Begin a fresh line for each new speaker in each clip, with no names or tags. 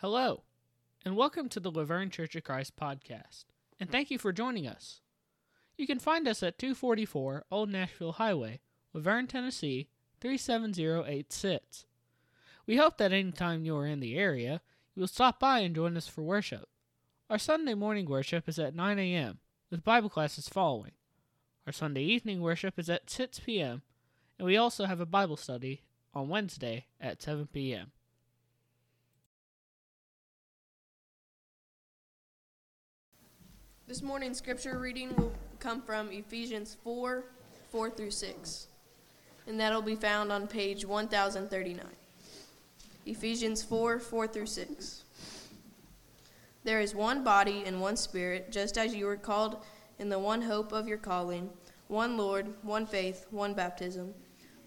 Hello, and welcome to the La Vergne Church of Christ podcast, and thank you for joining us. You can find us at 244 Old Nashville Highway, La Vergne, Tennessee 37086. We hope that anytime you are in the area, you will stop by and join us for worship. Our Sunday morning worship is at 9 a.m., with Bible classes following. Our Sunday evening worship is at 6 p.m., and we also have a Bible study on Wednesday at 7 p.m.
This morning's scripture reading will come from Ephesians 4 4 through 6, and that'll be found on page 1039. Ephesians 4 4 through 6. There is one body and one spirit, just as you were called in the one hope of your calling, one Lord, one faith, one baptism,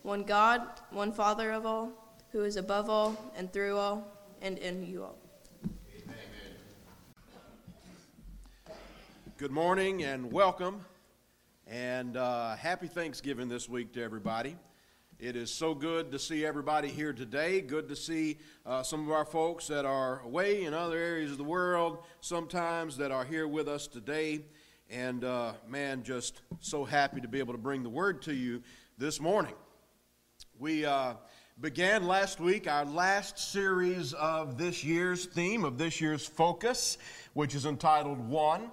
one God, one Father of all, who is above all and through all and in you all.
Good morning and welcome, and uh, happy Thanksgiving this week to everybody. It is so good to see everybody here today. Good to see uh, some of our folks that are away in other areas of the world, sometimes that are here with us today. And uh, man, just so happy to be able to bring the word to you this morning. We uh, began last week our last series of this year's theme, of this year's focus, which is entitled One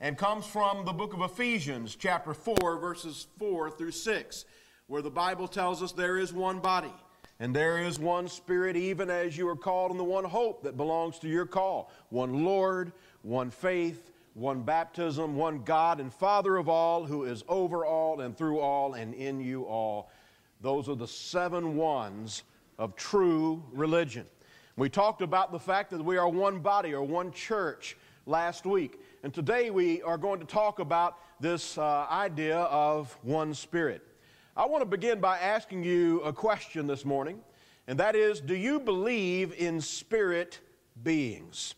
and comes from the book of Ephesians, chapter 4, verses 4 through 6, where the Bible tells us there is one body and there is one Spirit, even as you are called in the one hope that belongs to your call one Lord, one faith, one baptism, one God and Father of all, who is over all and through all and in you all. Those are the seven ones of true religion. We talked about the fact that we are one body or one church last week. And today we are going to talk about this uh, idea of one spirit. I want to begin by asking you a question this morning, and that is Do you believe in spirit beings?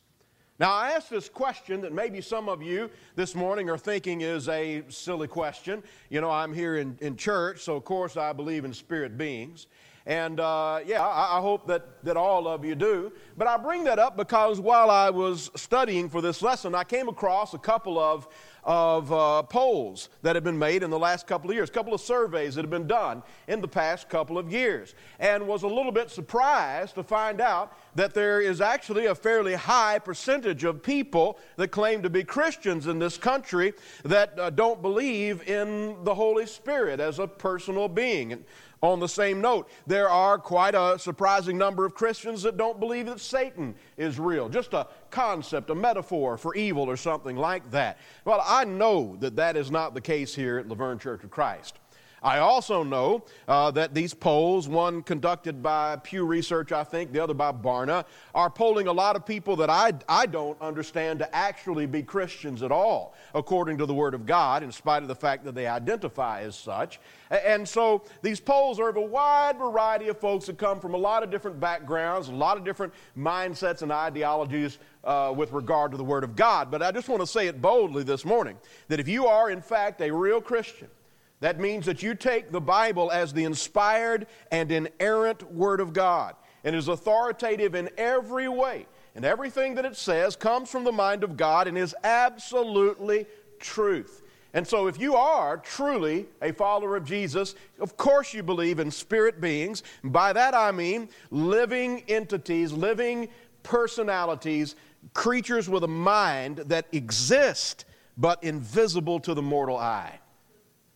Now, I ask this question that maybe some of you this morning are thinking is a silly question. You know, I'm here in, in church, so of course I believe in spirit beings. And uh, yeah, I, I, hope that, that all of you do. But I bring that up because while I was studying for this lesson, I came across a couple of, of uh, polls that have been made in the last couple of years, a couple of surveys that have been done in the past couple of years, and was a little bit surprised to find out that there is actually a fairly high percentage of people that claim to be Christians in this country that uh, don't believe in the Holy Spirit as a personal being. And on the same note, there are quite a surprising number of Christians that don't believe that Satan is real, just a concept, a metaphor for evil or something like that. Well, I know that that is not the case here at La Vergne Church of Christ. I also know uh, that these polls, one conducted by Pew Research, I think, the other by Barna, are polling a lot of people that I, I don't understand to actually be Christians at all, according to the Word of God, in spite of the fact that they identify as such. And so these polls are of a wide variety of folks that come from a lot of different backgrounds, a lot of different mindsets and ideologies uh, with regard to the Word of God. But I just want to say it boldly this morning that if you are, in fact, a real Christian, that means that you take the Bible as the inspired and inerrant Word of God and is authoritative in every way. And everything that it says comes from the mind of God and is absolutely truth. And so, if you are truly a follower of Jesus, of course you believe in spirit beings. By that I mean living entities, living personalities, creatures with a mind that exist but invisible to the mortal eye.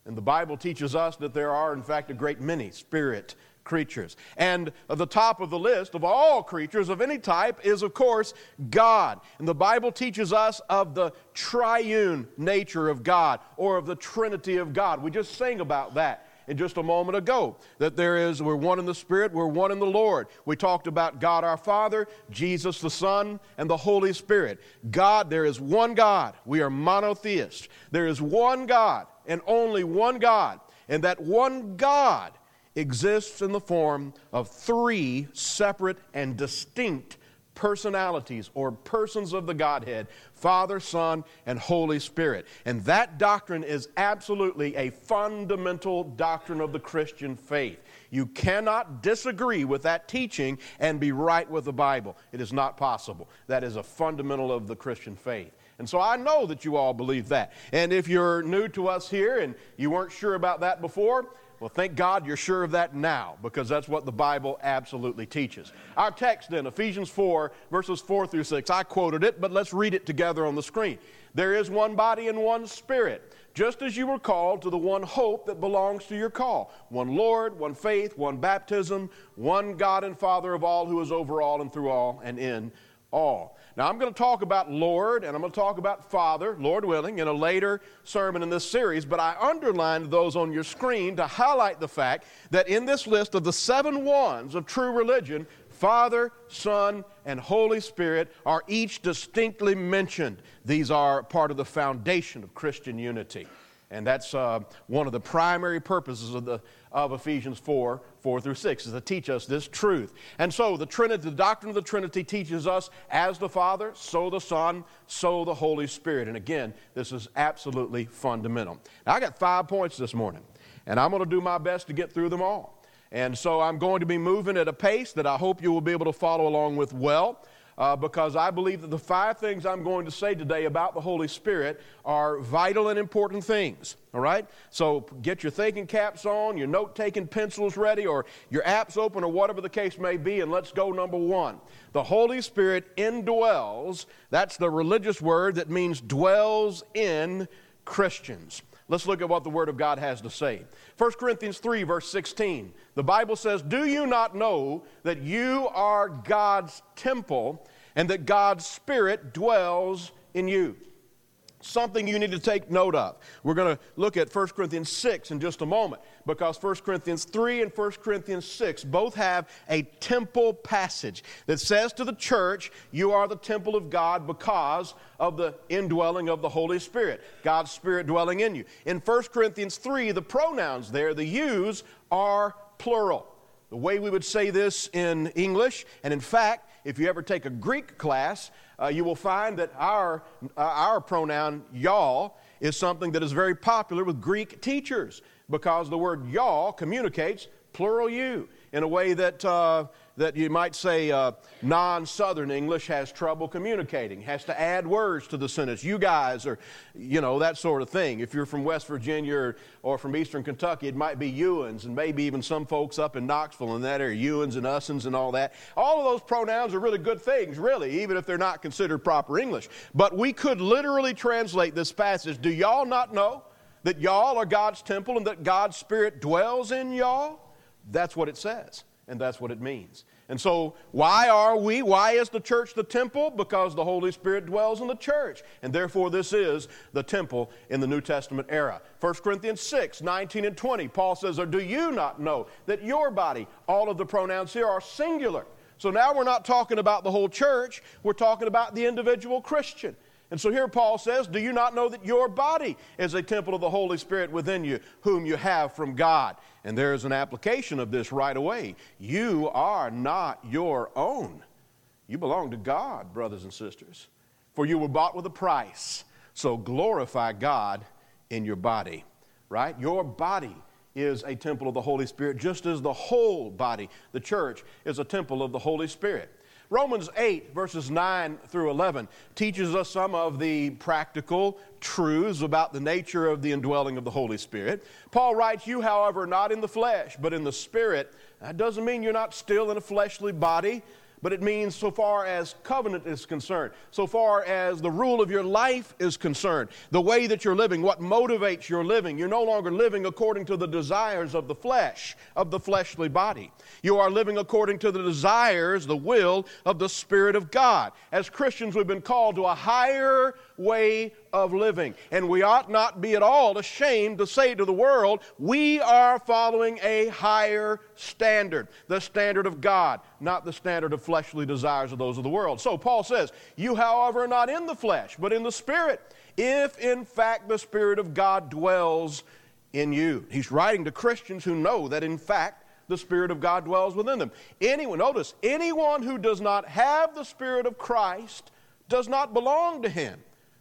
And the Bible teaches us that there are, in fact, a great many spirit creatures. And the top of the list of all creatures of any type is, of course, God. And the Bible teaches us of the triune nature of God or of the Trinity of God. We just sang about that in just a moment ago that there is we're one in the spirit we're one in the lord we talked about god our father jesus the son and the holy spirit god there is one god we are monotheists there is one god and only one God, and that one God exists in the form of three separate and distinct personalities or persons of the Godhead Father, Son, and Holy Spirit. And that doctrine is absolutely a fundamental doctrine of the Christian faith. You cannot disagree with that teaching and be right with the Bible. It is not possible. That is a fundamental of the Christian faith. And so I know that you all believe that. And if you're new to us here and you weren't sure about that before, well, thank God you're sure of that now because that's what the Bible absolutely teaches. Our text then, Ephesians 4, verses 4 through 6. I quoted it, but let's read it together on the screen. There is one body and one spirit, just as you were called to the one hope that belongs to your call one Lord, one faith, one baptism, one God and Father of all who is over all and through all and in all. Now, I'm going to talk about Lord and I'm going to talk about Father, Lord willing, in a later sermon in this series, but I underlined those on your screen to highlight the fact that in this list of the seven ones of true religion, Father, Son, and Holy Spirit are each distinctly mentioned. These are part of the foundation of Christian unity. And that's uh, one of the primary purposes of, the, of Ephesians 4 4 through 6, is to teach us this truth. And so the Trinity, the doctrine of the Trinity teaches us as the Father, so the Son, so the Holy Spirit. And again, this is absolutely fundamental. Now, I got five points this morning, and I'm going to do my best to get through them all. And so I'm going to be moving at a pace that I hope you will be able to follow along with well uh, because I believe that the five things I'm going to say today about the Holy Spirit are vital and important things. All right? So get your thinking caps on, your note taking pencils ready, or your apps open, or whatever the case may be, and let's go number one. The Holy Spirit indwells, that's the religious word that means dwells in Christians. Let's look at what the Word of God has to say. 1 Corinthians 3, verse 16. The Bible says, Do you not know that you are God's temple and that God's Spirit dwells in you? Something you need to take note of. We're going to look at 1 Corinthians 6 in just a moment because 1 Corinthians 3 and 1 Corinthians 6 both have a temple passage that says to the church, You are the temple of God because of the indwelling of the Holy Spirit, God's Spirit dwelling in you. In 1 Corinthians 3, the pronouns there, the yous, are plural. The way we would say this in English, and in fact, if you ever take a Greek class, uh, you will find that our, uh, our pronoun, y'all, is something that is very popular with Greek teachers because the word y'all communicates plural you in a way that, uh, that you might say uh, non Southern English has trouble communicating, has to add words to the sentence. You guys, or, you know, that sort of thing. If you're from West Virginia or, or from Eastern Kentucky, it might be Ewans, and maybe even some folks up in Knoxville and that area, Ewans and Usins and all that. All of those pronouns are really good things, really, even if they're not considered proper English. But we could literally translate this passage Do y'all not know that y'all are God's temple and that God's Spirit dwells in y'all? That's what it says, and that's what it means. And so, why are we, why is the church the temple? Because the Holy Spirit dwells in the church. And therefore, this is the temple in the New Testament era. 1 Corinthians 6, 19 and 20, Paul says, Or do you not know that your body, all of the pronouns here are singular? So now we're not talking about the whole church, we're talking about the individual Christian. And so here Paul says, Do you not know that your body is a temple of the Holy Spirit within you, whom you have from God? And there is an application of this right away. You are not your own. You belong to God, brothers and sisters. For you were bought with a price. So glorify God in your body, right? Your body is a temple of the Holy Spirit, just as the whole body, the church, is a temple of the Holy Spirit. Romans 8, verses 9 through 11, teaches us some of the practical truths about the nature of the indwelling of the Holy Spirit. Paul writes, You, however, not in the flesh, but in the Spirit. That doesn't mean you're not still in a fleshly body but it means so far as covenant is concerned, so far as the rule of your life is concerned, the way that you're living, what motivates your living. You're no longer living according to the desires of the flesh, of the fleshly body. You are living according to the desires, the will of the Spirit of God. As Christians, we've been called to a higher way of living. And we ought not be at all ashamed to say to the world, we are following a higher standard, the standard of God, not the standard of fleshly desires of those of the world. So Paul says, You, however, are not in the flesh, but in the Spirit, if in fact the Spirit of God dwells in you. He's writing to Christians who know that in fact the Spirit of God dwells within them. Anyone, notice, anyone who does not have the Spirit of Christ does not belong to him.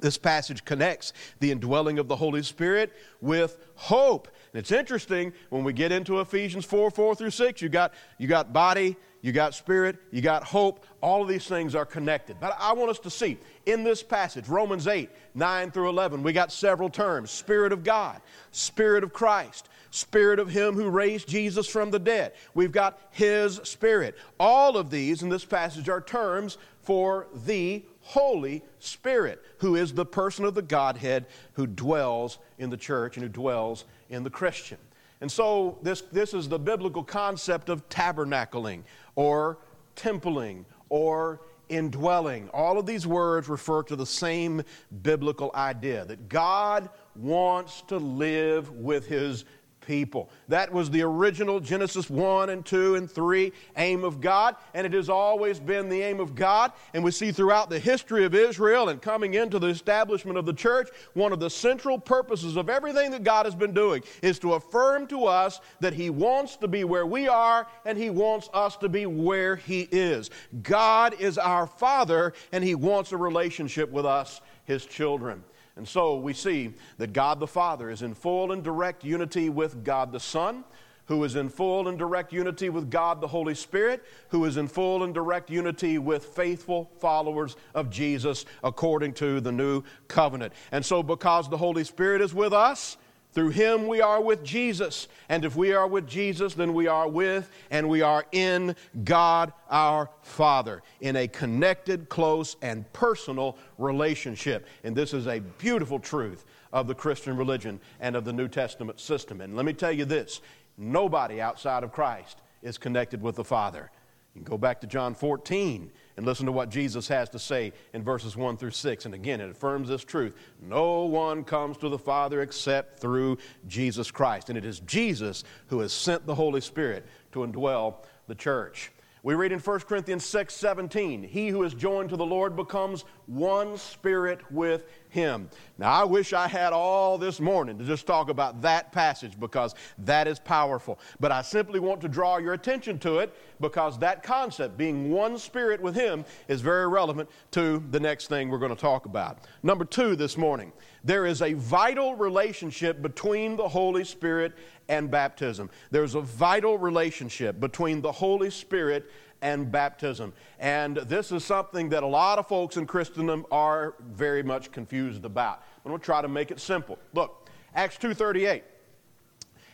this passage connects the indwelling of the Holy Spirit with hope. And it's interesting when we get into Ephesians 4 4 through 6, you got, you got body, you got spirit, you got hope. All of these things are connected. But I want us to see in this passage, Romans 8 9 through 11, we got several terms Spirit of God, Spirit of Christ. Spirit of Him who raised Jesus from the dead. We've got His Spirit. All of these in this passage are terms for the Holy Spirit, who is the person of the Godhead who dwells in the church and who dwells in the Christian. And so, this, this is the biblical concept of tabernacling or templing or indwelling. All of these words refer to the same biblical idea that God wants to live with His people. That was the original Genesis 1 and 2 and 3 aim of God, and it has always been the aim of God. And we see throughout the history of Israel and coming into the establishment of the church, one of the central purposes of everything that God has been doing is to affirm to us that He wants to be where we are and He wants us to be where He is. God is our Father, and He wants a relationship with us, His children. And so we see that God the Father is in full and direct unity with God the Son, who is in full and direct unity with God the Holy Spirit, who is in full and direct unity with faithful followers of Jesus according to the new covenant. And so, because the Holy Spirit is with us, through him we are with Jesus. And if we are with Jesus, then we are with and we are in God our Father in a connected, close, and personal relationship. And this is a beautiful truth of the Christian religion and of the New Testament system. And let me tell you this nobody outside of Christ is connected with the Father. You can go back to John 14 and listen to what Jesus has to say in verses 1 through 6. And again, it affirms this truth no one comes to the Father except through Jesus Christ. And it is Jesus who has sent the Holy Spirit to indwell the church. We read in 1 Corinthians 6 17, He who is joined to the Lord becomes one spirit with him. Now, I wish I had all this morning to just talk about that passage because that is powerful. But I simply want to draw your attention to it because that concept, being one spirit with Him, is very relevant to the next thing we're going to talk about. Number two this morning, there is a vital relationship between the Holy Spirit and baptism. There's a vital relationship between the Holy Spirit and baptism. And this is something that a lot of folks in Christendom are very much confused about. I'm going to try to make it simple. Look, Acts 2:38.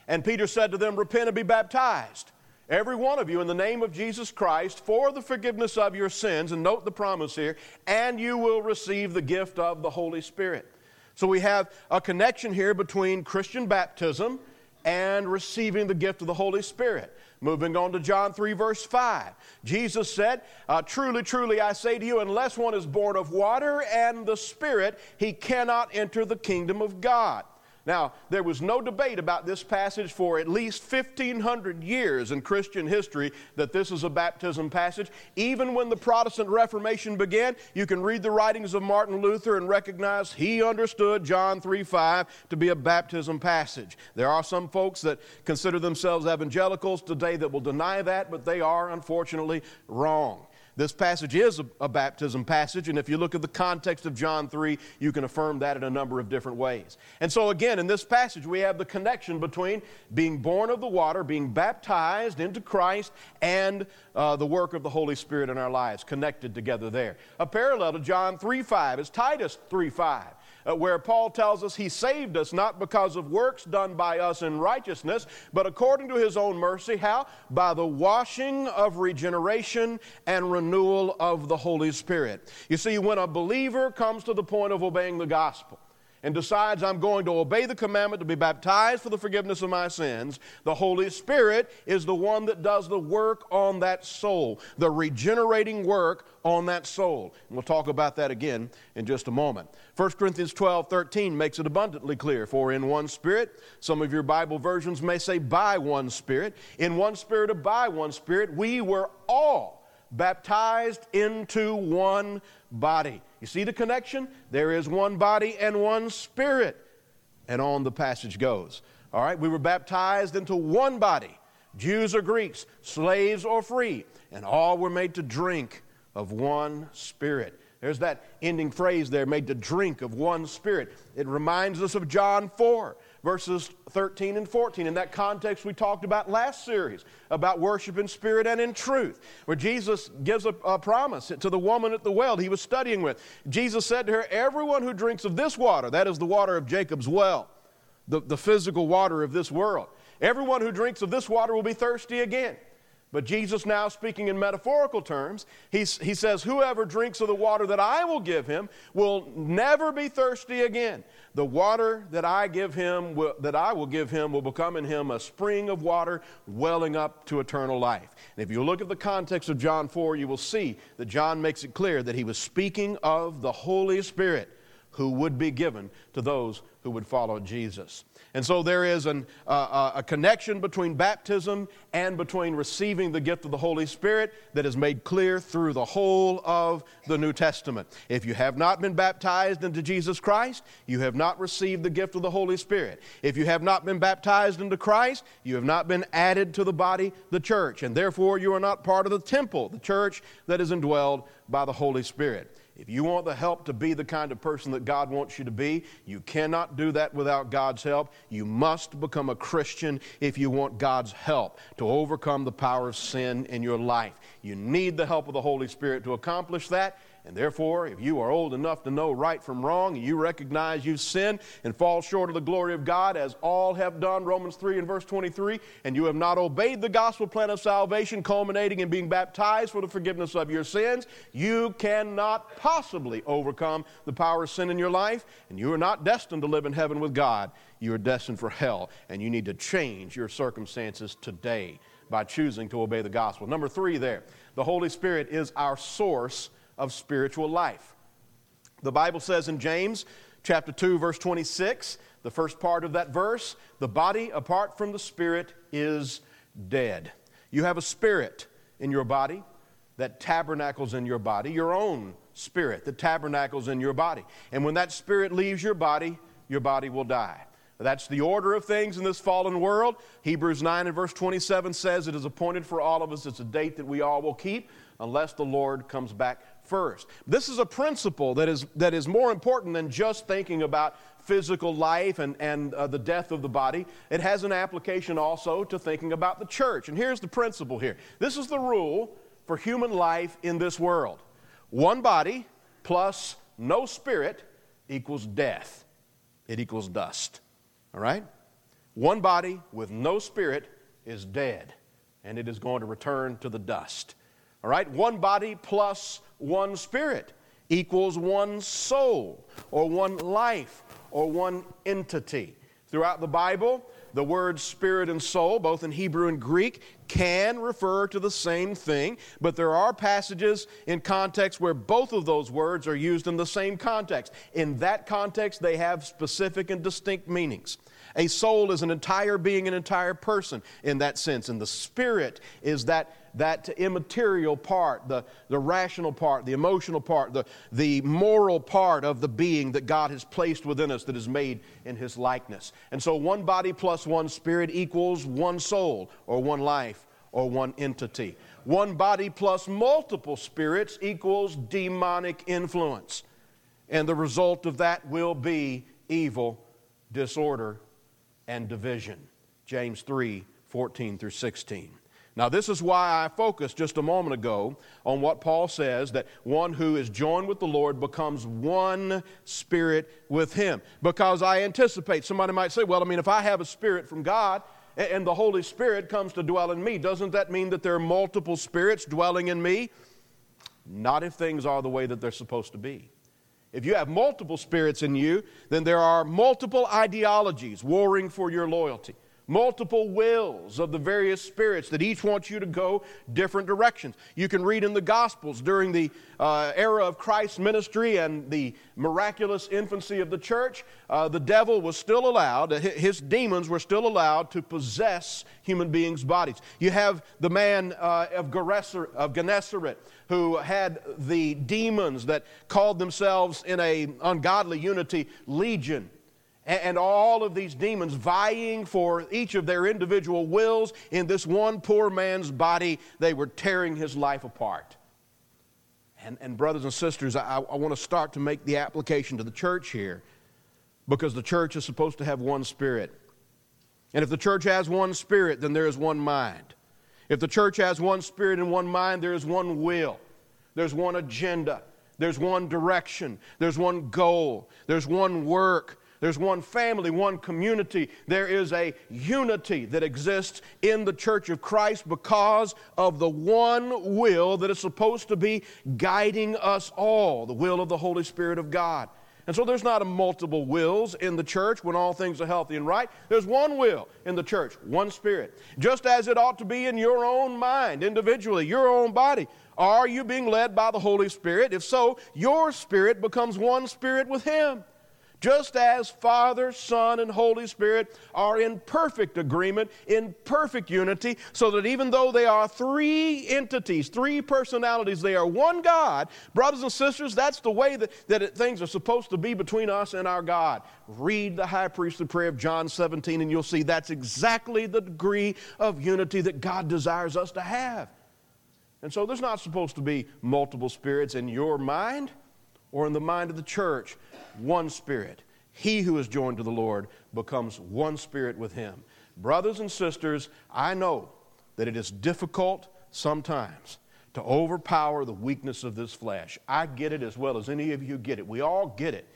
And Peter said to them, "Repent and be baptized, every one of you in the name of Jesus Christ for the forgiveness of your sins." And note the promise here, "and you will receive the gift of the Holy Spirit." So we have a connection here between Christian baptism and receiving the gift of the Holy Spirit. Moving on to John 3, verse 5. Jesus said, uh, Truly, truly, I say to you, unless one is born of water and the Spirit, he cannot enter the kingdom of God. Now, there was no debate about this passage for at least 1,500 years in Christian history that this is a baptism passage. Even when the Protestant Reformation began, you can read the writings of Martin Luther and recognize he understood John 3 5 to be a baptism passage. There are some folks that consider themselves evangelicals today that will deny that, but they are unfortunately wrong. This passage is a, a, baptism passage, and if you look at the context of John 3, you can affirm that in a number of different ways. And so, again, in this passage, we have the connection between being born of the water, being baptized into Christ, and uh, the work of the Holy Spirit in our lives, connected together there. A parallel to John 3 5 is Titus 3 5 uh, where Paul tells us he saved us not because of works done by us in righteousness, but according to his own mercy. How? By the washing of regeneration and renewal of the Holy Spirit. You see, when a believer comes to the point of obeying the gospel, and decides I'm going to obey the commandment to be baptized for the forgiveness of my sins, the Holy Spirit is the one that does the work on that soul, the regenerating work on that soul. And we'll talk about that again in just a moment. 1 Corinthians 12 13 makes it abundantly clear. For in one spirit, some of your Bible versions may say by one spirit, in one spirit or by one spirit, we were all baptized into one body. You see the connection? There is one body and one spirit. And on the passage goes. All right, we were baptized into one body Jews or Greeks, slaves or free, and all were made to drink of one spirit. There's that ending phrase there, made to drink of one spirit. It reminds us of John 4 verses 13 and 14. In that context, we talked about last series about worship in spirit and in truth, where Jesus gives a, a, promise to the woman at the well he was studying with. Jesus said to her, Everyone who drinks of this water, that is the water of Jacob's well, the, the physical water of this world, everyone who drinks of this water will be thirsty again. But Jesus, now speaking in metaphorical terms, he, he says, Whoever drinks of the water that I will give him will never be thirsty again. The water that I give him, will, that I will give him, will become in him a spring of water welling up to eternal life. And if you look at the context of John 4, you will see that John makes it clear that he was speaking of the Holy Spirit who would be given to those who would follow Jesus. And so there is an, uh, uh, a connection between baptism and between receiving the gift of the Holy Spirit that is made clear through the whole of the New Testament. If you have not been baptized into Jesus Christ, you have not received the gift of the Holy Spirit. If you have not been baptized into Christ, you have not been added to the body, the church, and therefore you are not part of the temple, the church that is indwelled by the Holy Spirit. If you want the help to be the kind of person that God wants you to be, you cannot do that without God's help. You must become a Christian if you want God's help to overcome the power of sin in your life. You need the help of the Holy Spirit to accomplish that, and therefore, if you are old enough to know right from wrong, and you recognize you've sinned and fall short of the glory of God, as all have done, Romans 3 and verse 23, and you have not obeyed the gospel plan of salvation, culminating in being baptized for the forgiveness of your sins, you cannot possibly overcome the power of sin in your life, and you are not destined to live in heaven with God. You are destined for hell, and you need to change your circumstances today by choosing to obey the gospel. Number three, there, the Holy Spirit is our source of spiritual life. The Bible says in James chapter 2 verse 26, the first part of that verse, the body apart from the spirit is dead. You have a spirit in your body that tabernacles in your body, your own spirit that tabernacles in your body. And when that spirit leaves your body, your body will die. That's the order of things in this fallen world. Hebrews 9 and verse 27 says it is appointed for all of us. It's a date that we all will keep unless the Lord comes back first. This is a principle that is, that is more important than just thinking about physical life and, and uh, the death of the body. It has an application also to thinking about the church. And here's the principle here this is the rule for human life in this world one body plus no spirit equals death, it equals dust. All right? One body with no spirit is dead, and it is going to return to the dust. All right? One body plus one spirit equals one soul or one life or one entity. Throughout the Bible, the words spirit and soul, both in Hebrew and Greek, can refer to the same thing, but there are passages in context where both of those words are used in the same context. In that context, they have specific and distinct meanings. A soul is an entire being, an entire person in that sense, and the spirit is that that immaterial part, the, the rational part, the emotional part, the, the moral part of the being that God has placed within us that is made in His likeness. And so one body plus one spirit equals one soul or one life or one entity. One body plus multiple spirits equals demonic influence. And the result of that will be evil, disorder, and division. James 3 14 through 16. Now, this is why I focused just a moment ago on what Paul says that one who is joined with the Lord becomes one spirit with him. Because I anticipate somebody might say, well, I mean, if I have a spirit from God and the Holy Spirit comes to dwell in me, doesn't that mean that there are multiple spirits dwelling in me? Not if things are the way that they're supposed to be. If you have multiple spirits in you, then there are multiple ideologies warring for your loyalty multiple wills of the various spirits that each wants you to go different directions. You can read in the Gospels during the uh, era of Christ's ministry and the miraculous infancy of the church, uh, the devil was still allowed, his demons were still allowed to possess human beings' bodies. You have the man uh, of, of Gennesaret who had the demons that called themselves in a ungodly unity legion and all of these demons vying for each of their individual wills in this one poor man's body, they were tearing his life apart. And, and brothers and sisters, I, I want to start to make the application to the church here because the church is supposed to have one spirit. And if the church has one spirit, then there is one mind. If the church has one spirit and one mind, there is one will, there's one agenda, there's one direction, there's one goal, there's one work, there's one family, one community. There is a unity that exists in the church of Christ because of the one will that is supposed to be guiding us all the will of the Holy Spirit of God. And so there's not a multiple wills in the church when all things are healthy and right. There's one will in the church, one spirit. Just as it ought to be in your own mind, individually, your own body. Are you being led by the Holy Spirit? If so, your spirit becomes one spirit with Him. Just as Father, Son, and Holy Spirit are in perfect agreement, in perfect unity, so that even though they are three entities, three personalities, they are one God. Brothers and sisters, that's the way that, that it, things are supposed to be between us and our God. Read the high priestly prayer of John 17, and you'll see that's exactly the degree of unity that God desires us to have. And so there's not supposed to be multiple spirits in your mind or in the mind of the church one spirit. He who is joined to the Lord becomes one spirit with him. Brothers and sisters, I know that it is difficult sometimes to overpower the weakness of this flesh. I get it as well as any of you get it. We all get it.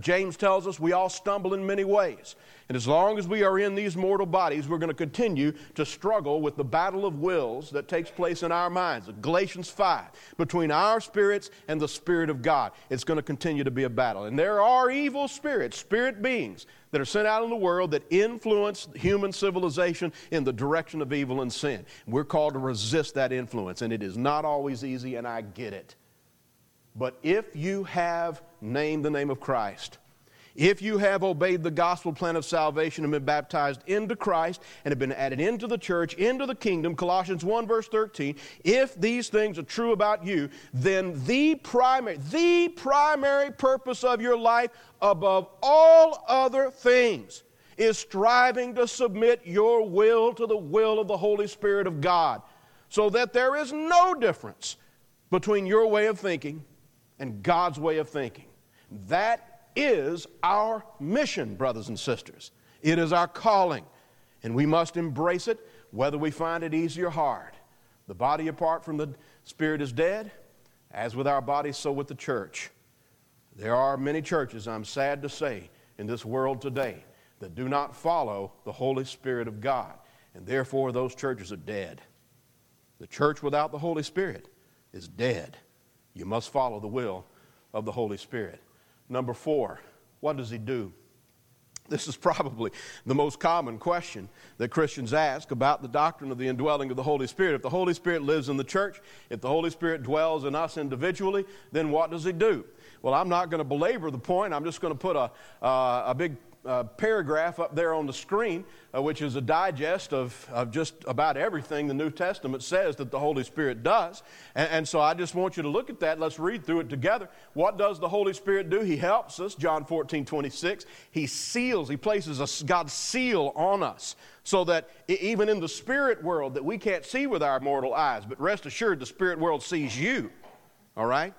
James tells us we all stumble in many ways. And as long as we are in these mortal bodies, we're going to continue to struggle with the battle of wills that takes place in our minds. Galatians 5, between our spirits and the Spirit of God. It's going to continue to be a battle. And there are evil spirits, spirit beings, that are sent out in the world that influence human civilization in the direction of evil and sin. We're called to resist that influence, and it is not always easy, and I get it. But if you have named the name of Christ, if you have obeyed the gospel plan of salvation and been baptized into Christ and have been added into the church, into the kingdom, Colossians 1 verse 13, if these things are true about you, then the primary, the primary purpose of your life above all other things is striving to submit your will to the will of the Holy Spirit of God so that there is no difference between your way of thinking and God's way of thinking. That is our mission, brothers and sisters. It is our calling, and we must embrace it whether we find it easy or hard. The body apart from the spirit is dead, as with our bodies, so with the church. There are many churches, I'm sad to say, in this world today that do not follow the Holy Spirit of God, and therefore those churches are dead. The church without the Holy Spirit is dead. You must follow the will of the Holy Spirit. Number four, what does He do? This is probably the most common question that Christians ask about the doctrine of the indwelling of the Holy Spirit. If the Holy Spirit lives in the church, if the Holy Spirit dwells in us individually, then what does He do? Well, I'm not going to belabor the point. I'm just going to put a, uh, a big uh, paragraph up there on the screen, uh, which is a digest of, of just about everything the New Testament says that the Holy Spirit does. And, and, so I just want you to look at that. Let's read through it together. What does the Holy Spirit do? He helps us, John 14, 26. He seals, He places a God's seal on us so that even in the spirit world that we can't see with our mortal eyes, but rest assured the spirit world sees you. All right?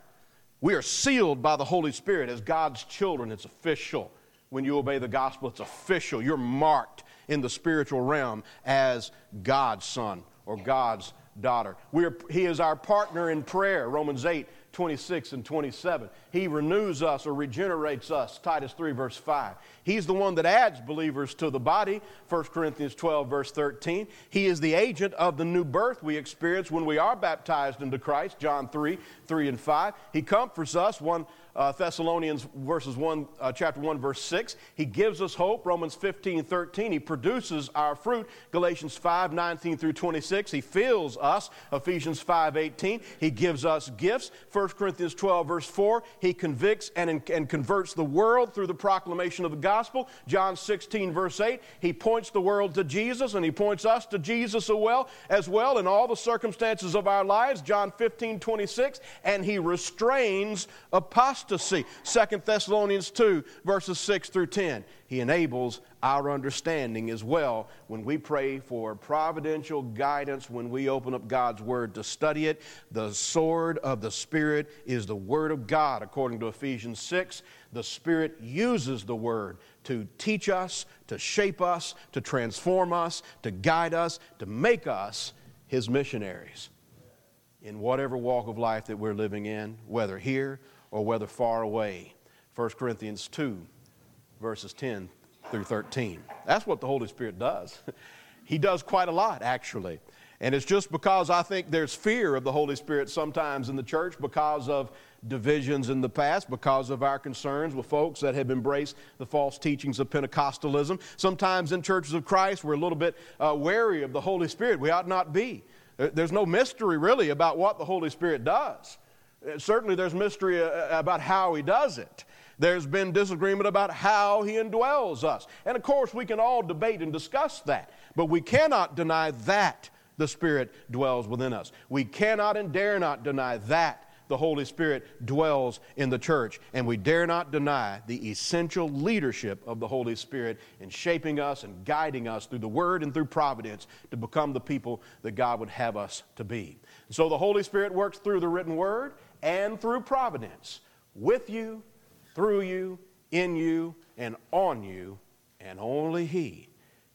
We are sealed by the Holy Spirit as God's children. It's official when you obey the gospel, it's official. You're marked in the spiritual realm as God's son or God's daughter. We're, he is our partner in prayer, Romans 8, 26 and 27. He renews us or regenerates us, Titus 3, verse 5. He's the one that adds believers to the body, 1 Corinthians 12, verse 13. He is the agent of the new birth we experience when we are baptized into Christ, John 3, 3 and 5. He comforts us, 1 uh, Thessalonians verses 1, uh, chapter 1, verse 6. He gives us hope, Romans 15, 13. He produces our fruit, Galatians 5, 19 through 26. He fills us, Ephesians 5, 18. He gives us gifts, 1 Corinthians 12, verse 4. He convicts and, and converts the world through the proclamation of the gospel, John 16, verse 8. He points the world to Jesus and he points us to Jesus as well, as well in all the circumstances of our lives, John 15, 26. And he restrains apostasy. 2 Thessalonians 2, verses 6 through 10. He enables our understanding as well when we pray for providential guidance, when we open up God's Word to study it. The sword of the Spirit is the Word of God, according to Ephesians 6. The Spirit uses the Word to teach us, to shape us, to transform us, to guide us, to make us His missionaries in whatever walk of life that we're living in, whether here or whether far away. 1 Corinthians 2, verses 10 through 13. That's what the Holy Spirit does. he does quite a lot, actually. And it's just because I think there's fear of the Holy Spirit sometimes in the church because of divisions in the past, because of our concerns with folks that have embraced the false teachings of Pentecostalism. Sometimes in churches of Christ, we're a little bit uh, wary of the Holy Spirit. We ought not be. There's no mystery really about what the Holy Spirit does. Uh, certainly, there's mystery uh, about how He does it. There's been disagreement about how He indwells us. And of course, we can all debate and discuss that, but we cannot deny that the Spirit dwells within us. We cannot and dare not deny that the Holy Spirit dwells in the church. And we dare not deny the essential leadership of the Holy Spirit in shaping us and guiding us through the Word and through providence to become the people that God would have us to be. so the Holy Spirit works through the written Word and through providence with you, through you, in you, and on you, and only He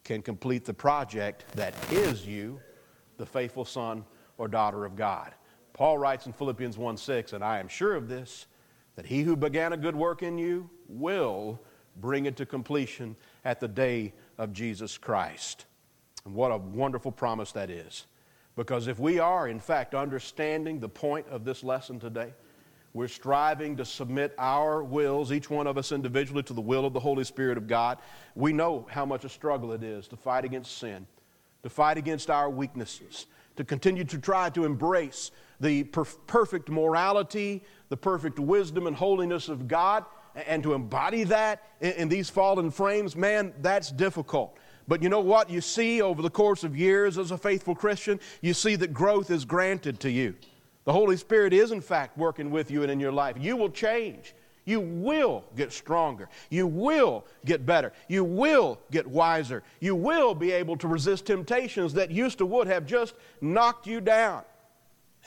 can complete the project that is you, the faithful son or daughter of God. Paul writes in Philippians 1 6, and I am sure of this, that he who began a good work in you will bring it to completion at the day of Jesus Christ. And what a wonderful promise that is. Because if we are, in fact, understanding the point of this lesson today, we're striving to submit our wills, each one of us individually, to the will of the Holy Spirit of God. We know how much a struggle it is to fight against sin, to fight against our weaknesses, to continue to try to embrace the perf- perfect morality, the perfect wisdom and holiness of God, and to embody that in, in these fallen frames, man, that's difficult. But you know what? You see over the course of years as a faithful Christian, you see that growth is granted to you. The Holy Spirit is, in fact, working with you and in your life. You will change. You will get stronger. You will get better. You will get wiser. You will be able to resist temptations that used to would have just knocked you down.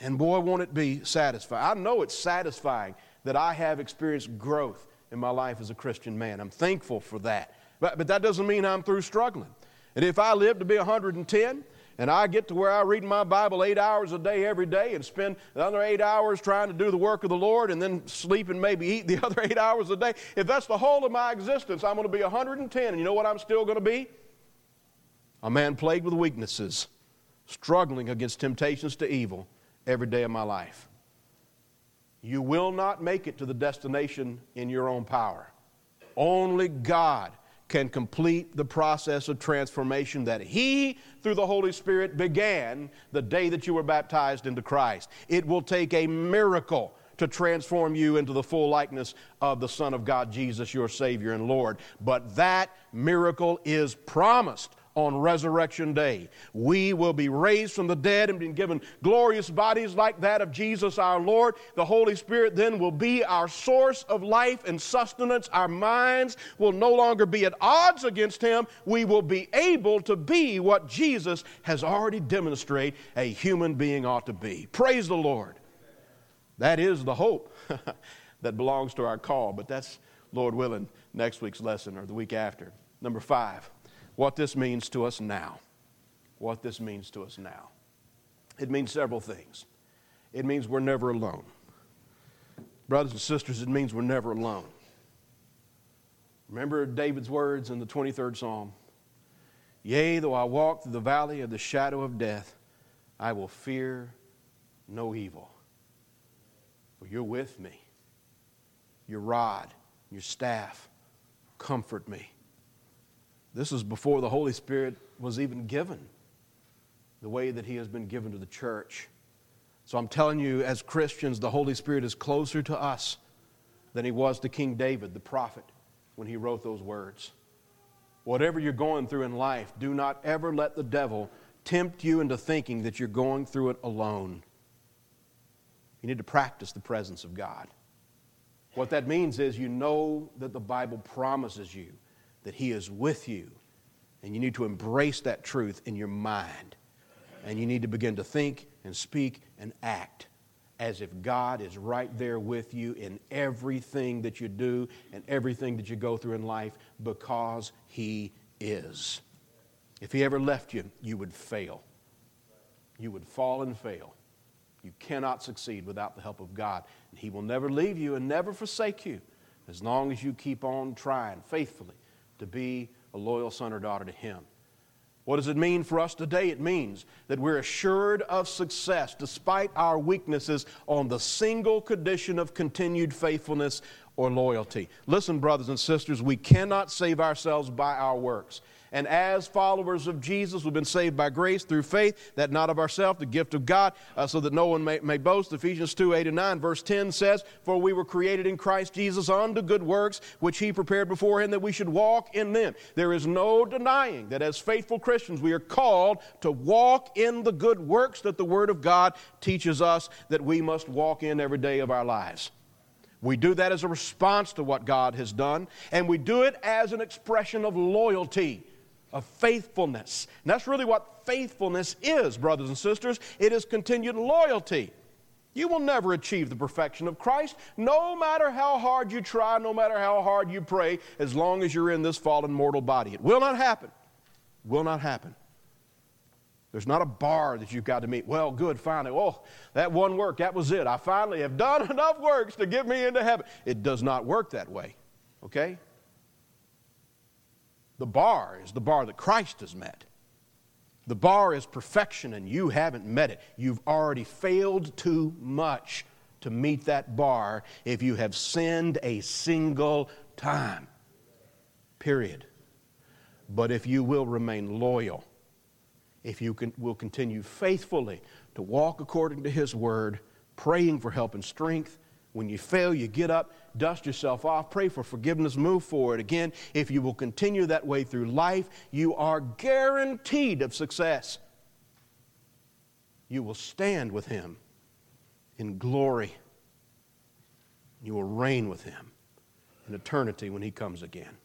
And boy, won't it be satisfying. I know it's satisfying that I have experienced growth in my life as a Christian man. I'm thankful for that. But, but that doesn't mean I'm through struggling. And if I live to be 110, and I get to where I read my Bible eight hours a day every day and spend the other eight hours trying to do the work of the Lord and then sleep and maybe eat the other eight hours a day, if that's the whole of my existence, I'm going to be 110. And you know what I'm still going to be? A man plagued with weaknesses, struggling against temptations to evil every day of my life. You will not make it to the destination in your own power. Only God can complete the process of transformation that He, through the Holy Spirit, began the day that you were baptized into Christ. It will take a miracle to transform you into the full likeness of the Son of God, Jesus, your Savior and Lord. But that miracle is promised on resurrection day. We will be raised from the dead and be given glorious bodies like that of Jesus our Lord. The Holy Spirit then will be our source of life and sustenance. Our minds will no longer be at odds against Him. We will be able to be what Jesus has already demonstrated a human being ought to be. Praise the Lord. That is the hope that belongs to our call, but that's, Lord willing, next week's lesson or the week after. Number five what this means to us now. What this means to us now. It means several things. It means we're never alone. Brothers and sisters, it means we're never alone. Remember David's words in the 23rd Psalm Yea, though I walk through the valley of the shadow of death, I will fear no evil. For you're with me. your rod, your staff comfort me. This is before the Holy Spirit was even given, the way that He has been given to the church. So I'm telling you, as Christians, the Holy Spirit is closer to us than He was to King David, the prophet, when he wrote those words. Whatever you're going through in life, do not ever let the devil tempt you into thinking that you're going through it alone. You need to practice the presence of God. What that means is you know that the Bible promises you that He is with you, and you need to embrace that truth in your mind. And you need to begin to think and speak and act as if God is right there with you in everything that you do and everything that you go through in life because He is. If He ever left you, you would fail. You would fall and fail. You cannot succeed without the help of God. And He will never leave you and never forsake you as long as you keep on trying faithfully to be a loyal son or daughter to Him. What does it mean for us today? It means that we're assured of success despite our weaknesses on the single condition of continued faithfulness or loyalty. Listen, brothers and sisters, we cannot save ourselves by our works. And as followers of Jesus, we've been saved by grace through faith, that not of ourselves, the gift of God, uh, so that no one may, may boast. Ephesians 2 8 and 9, verse 10 says, For we were created in Christ Jesus unto good works, which He prepared beforehand that we should walk in them. There is no denying that as faithful Christians, we are called to walk in the good works that the Word of God teaches us that we must walk in every day of our lives. We do that as a response to what God has done, and we do it as an expression of loyalty of faithfulness. And that's really what faithfulness is, brothers and sisters. It is continued loyalty. You will never achieve the perfection of Christ, no matter how hard you try, no matter how hard you pray, as long as you're in this fallen mortal body. It will not happen. Will not happen. There's not a bar that you've got to meet. Well, good, finally. Oh, that one work, that was it. I finally have done enough works to get me into heaven. It does not work that way, okay? The bar is the bar that Christ has met. The bar is perfection, and you haven't met it. You've already failed too much to meet that bar if you have sinned a single time. Period. But if you will remain loyal, if you can, will continue faithfully to walk according to His word, praying for help and strength, when you fail, you get up, dust yourself off, pray for forgiveness, move forward. Again, if you will continue that way through life, you are guaranteed of success. You will stand with Him in glory. You will reign with Him in eternity when He comes again.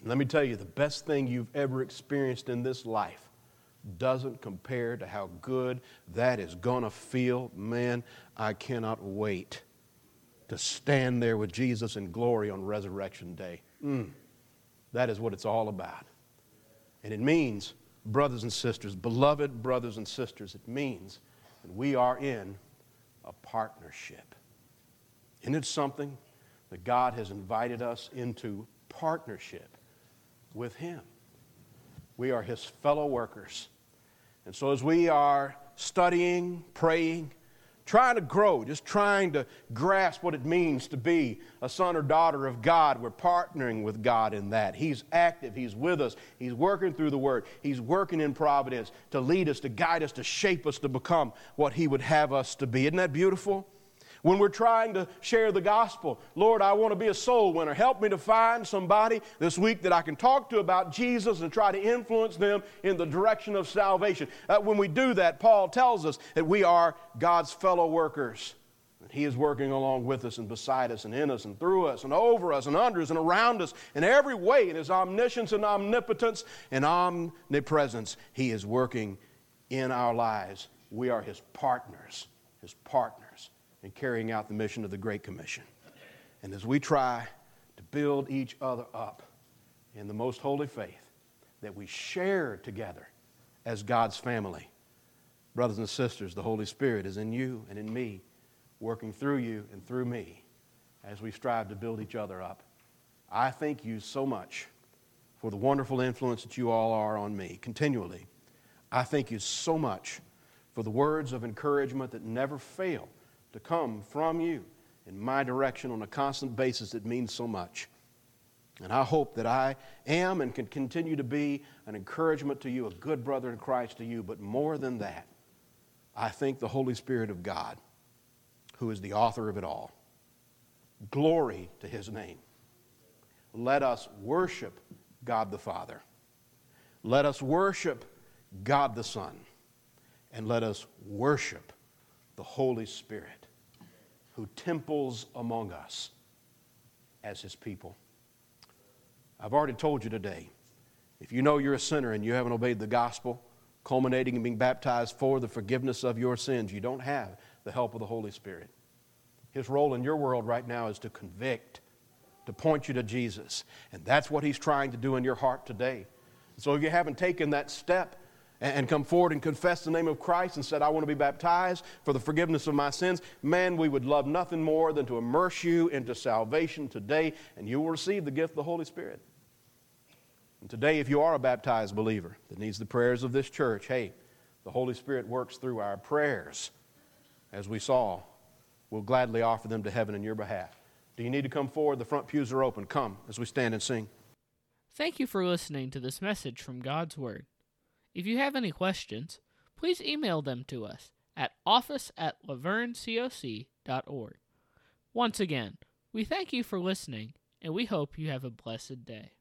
And let me tell you, the best thing you've ever experienced in this life doesn't compare to how good that is going to feel. Man, I cannot wait to stand there with Jesus in glory on Resurrection Day. Mm, that is what it's all about. And it means, brothers and sisters, beloved brothers and sisters, it means that we are in a partnership. And it's something that God has invited us into partnership with Him. We are His fellow workers. And so, as we are studying, praying, trying to grow, just trying to grasp what it means to be a son or daughter of God, we're partnering with God in that. He's active, He's with us, He's working through the Word, He's working in providence to lead us, to guide us, to shape us to become what He would have us to be. Isn't that beautiful? When we're trying to share the gospel, Lord, I want to be a soul winner. Help me to find somebody this week that I can talk to about Jesus and try to influence them in the direction of salvation. Uh, when we do that, Paul tells us that we are God's fellow workers. He is working along with us and beside us and in us and through us and over us and under us and around us in every way. In His omniscience and omnipotence and omnipresence, He is working in our lives. We are His partners, His partners in carrying out the mission of the Great Commission. And as we try to build each other up in the most holy faith that we share together as God's family, brothers and sisters, the Holy Spirit is in you and in me, working through you and through me as we strive to build each other up. I thank you so much for the wonderful influence that you all are on me continually. I thank you so much for the words of encouragement that never fail to come from you in my direction on a constant basis, it means so much. And I hope that I am and can continue to be an encouragement to you, a good brother in Christ to you. But more than that, I thank the Holy Spirit of God, who is the author of it all. Glory to his name. Let us worship God the Father. Let us worship God the Son. And let us worship the Holy Spirit, who temples among us as his people. I've already told you today if you know you're a sinner and you haven't obeyed the gospel, culminating in being baptized for the forgiveness of your sins, you don't have the help of the Holy Spirit. His role in your world right now is to convict, to point you to Jesus. And that's what He's trying to do in your heart today. So if you haven't taken that step and come forward and confess the name of Christ and said, I want to be baptized for the forgiveness of my sins, man, we would love nothing more than to immerse you into salvation today, and you will receive the gift of the Holy Spirit. And today, if you are a baptized believer that needs the prayers of this church, hey, the Holy Spirit works through our prayers, as we saw. We'll gladly offer them to heaven in your behalf. Do you need to come forward? The front pews are open. Come as we stand and sing.
Thank you for listening to this message from God's Word. If you have any questions, please email them to us at office at lavergnecoc.org. Once again, we thank you for listening, and we hope you have a blessed day.